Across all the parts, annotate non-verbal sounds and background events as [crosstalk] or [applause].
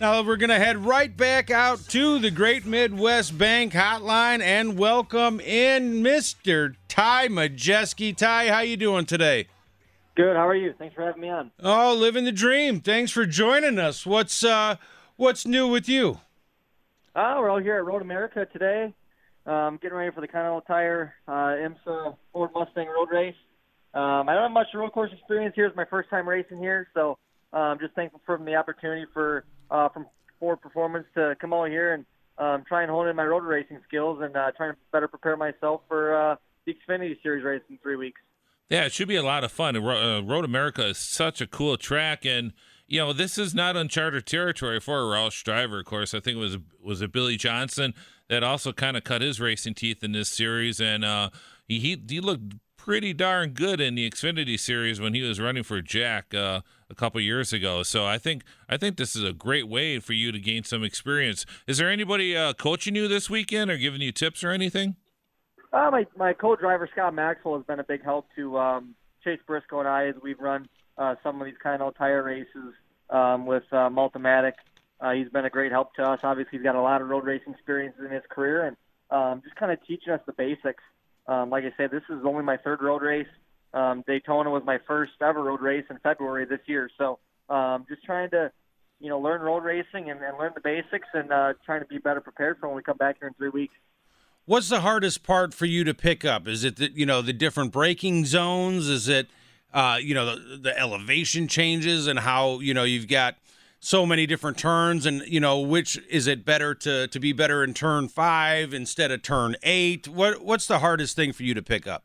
Now we're going to head right back out to the Great Midwest Bank Hotline and welcome in Mr. Ty Majeski. Ty, how you doing today? Good. How are you? Thanks for having me on. Oh, living the dream. Thanks for joining us. What's uh, what's new with you? Uh, we're all here at Road America today, um, getting ready for the Continental Tire uh, IMSA Ford Mustang Road Race. Um, I don't have much road course experience here. It's my first time racing here, so I'm um, just thankful for the opportunity for uh, from Ford Performance to come out here and um, try and hone in my road racing skills and uh, try and better prepare myself for uh, the Xfinity Series race in three weeks. Yeah, it should be a lot of fun. Uh, road America is such a cool track, and you know this is not uncharted territory for a Roush driver. Of course, I think it was was it Billy Johnson that also kind of cut his racing teeth in this series, and uh, he, he he looked pretty darn good in the Xfinity series when he was running for Jack uh, a couple years ago. So I think I think this is a great way for you to gain some experience. Is there anybody uh, coaching you this weekend or giving you tips or anything? Uh, my my co-driver Scott Maxwell has been a big help to um, Chase Briscoe and I as we've run uh, some of these kind of tire races um, with uh, Multimatic. Uh, he's been a great help to us. Obviously, he's got a lot of road racing experience in his career and um, just kind of teaching us the basics um, like I said, this is only my third road race. Um, Daytona was my first ever road race in February this year. So um, just trying to, you know, learn road racing and, and learn the basics and uh, trying to be better prepared for when we come back here in three weeks. What's the hardest part for you to pick up? Is it the, you know the different braking zones? Is it uh, you know the, the elevation changes and how you know you've got so many different turns and you know which is it better to to be better in turn five instead of turn eight what what's the hardest thing for you to pick up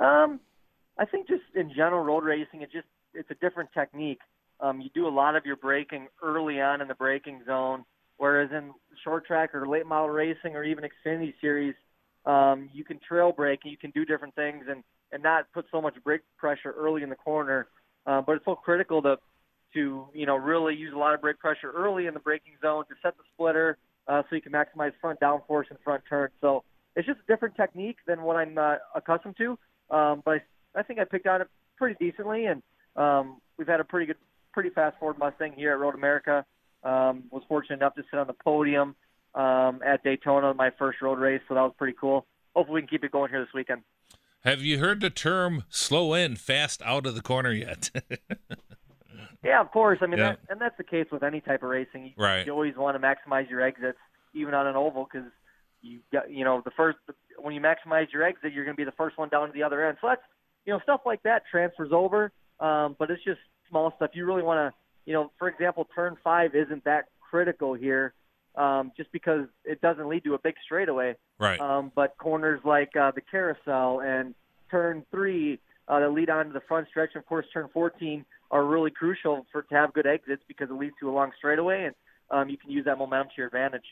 um i think just in general road racing it just it's a different technique um you do a lot of your braking early on in the braking zone whereas in short track or late model racing or even xfinity series um you can trail brake and you can do different things and and not put so much brake pressure early in the corner uh, but it's so critical to to you know really use a lot of brake pressure early in the braking zone to set the splitter uh, so you can maximize front downforce and front turn. So it's just a different technique than what I'm uh, accustomed to. Um, but I, I think I picked on it pretty decently, and um, we've had a pretty good, pretty fast Ford Mustang here at Road America. Um, was fortunate enough to sit on the podium um, at Daytona, my first road race, so that was pretty cool. Hopefully, we can keep it going here this weekend. Have you heard the term "slow in, fast out of the corner" yet? [laughs] Yeah, of course. I mean, yeah. that, and that's the case with any type of racing. You, right. You always want to maximize your exits, even on an oval, because you got, you know, the first when you maximize your exit, you're going to be the first one down to the other end. So that's, you know, stuff like that transfers over. Um, but it's just small stuff. You really want to, you know, for example, turn five isn't that critical here, um, just because it doesn't lead to a big straightaway. Right. Um, but corners like uh, the carousel and turn three uh, that lead on to the front stretch, and of course, turn 14 are really crucial for to have good exits because it leads to a long straightaway, and um, you can use that momentum to your advantage.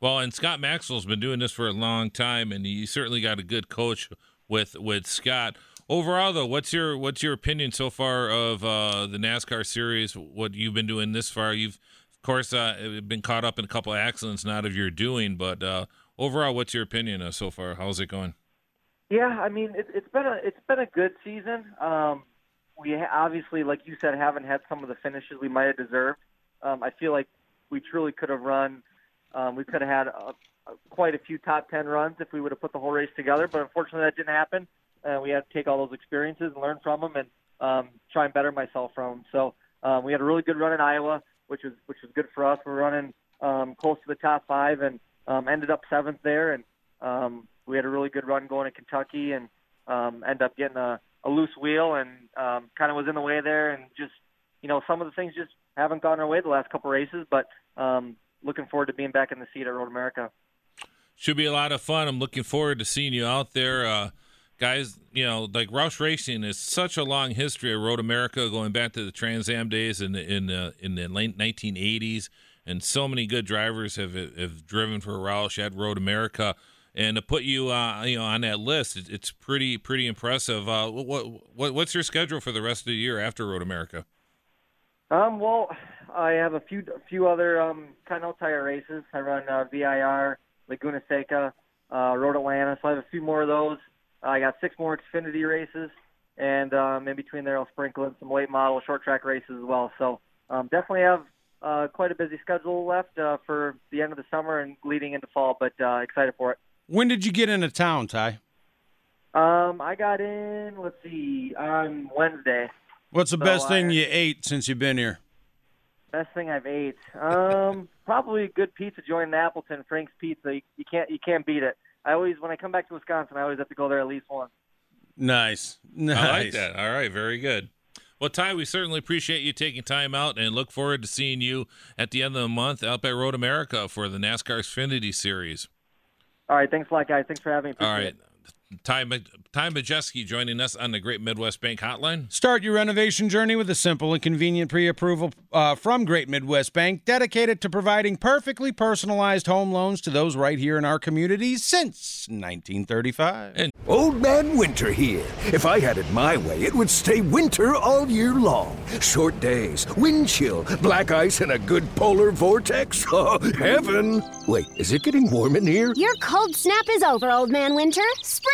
Well, and Scott Maxwell's been doing this for a long time, and he certainly got a good coach with with Scott. Overall, though, what's your what's your opinion so far of uh, the NASCAR series? What you've been doing this far? You've, of course, uh, been caught up in a couple of accidents, not of your doing, but uh, overall, what's your opinion uh, so far? How's it going? Yeah, I mean, it, it's been a it's been a good season. Um, we obviously, like you said, haven't had some of the finishes we might have deserved. Um, I feel like we truly could have run. Um, we could have had a, a, quite a few top ten runs if we would have put the whole race together. But unfortunately, that didn't happen. Uh, we had to take all those experiences and learn from them, and um, try and better myself from them. So um, we had a really good run in Iowa, which was which was good for us. We're running um, close to the top five, and um, ended up seventh there. And um, we had a really good run going to Kentucky, and um, end up getting a a loose wheel and um, kind of was in the way there, and just you know some of the things just haven't gone our way the last couple races. But um, looking forward to being back in the seat at Road America. Should be a lot of fun. I'm looking forward to seeing you out there. Uh, guys, you know, like Roush Racing is such a long history of Road America, going back to the Trans Am days in the, in the, in the late 1980s, and so many good drivers have have driven for Roush at Road America, and to put you, uh, you know, on that list, it's pretty pretty impressive. Uh, what, what what's your schedule for the rest of the year after Road America? Um, well, I have a few a few other um, Continental Tire races. I run uh, VIR, Laguna Seca, uh, Road Atlanta, so I have a few more of those. I got six more Xfinity races, and um, in between there, I'll sprinkle in some late model short track races as well. So um, definitely have uh, quite a busy schedule left uh, for the end of the summer and leading into fall, but uh, excited for it. When did you get into town, Ty? Um, I got in. Let's see, on Wednesday. What's the So best thing I- you ate since you've been here? Best thing I've ate. Um, [laughs] probably a good pizza joint in Appleton, Frank's Pizza. You, you can't you can't beat it. I always when I come back to Wisconsin, I always have to go there at least once. Nice, nice. I like that. All right, very good. Well, Ty, we certainly appreciate you taking time out and look forward to seeing you at the end of the month out at Road America for the NASCAR Xfinity Series. All right, thanks a lot, guys. Thanks for having me. All Appreciate right. it. Ty, Ma- Ty Majeski joining us on the Great Midwest Bank Hotline. Start your renovation journey with a simple and convenient pre-approval uh, from Great Midwest Bank, dedicated to providing perfectly personalized home loans to those right here in our communities since 1935. Old Man Winter here. If I had it my way, it would stay winter all year long. Short days, wind chill, black ice, and a good polar vortex. [laughs] Oh, heaven! Wait, is it getting warm in here? Your cold snap is over, Old Man Winter. Spring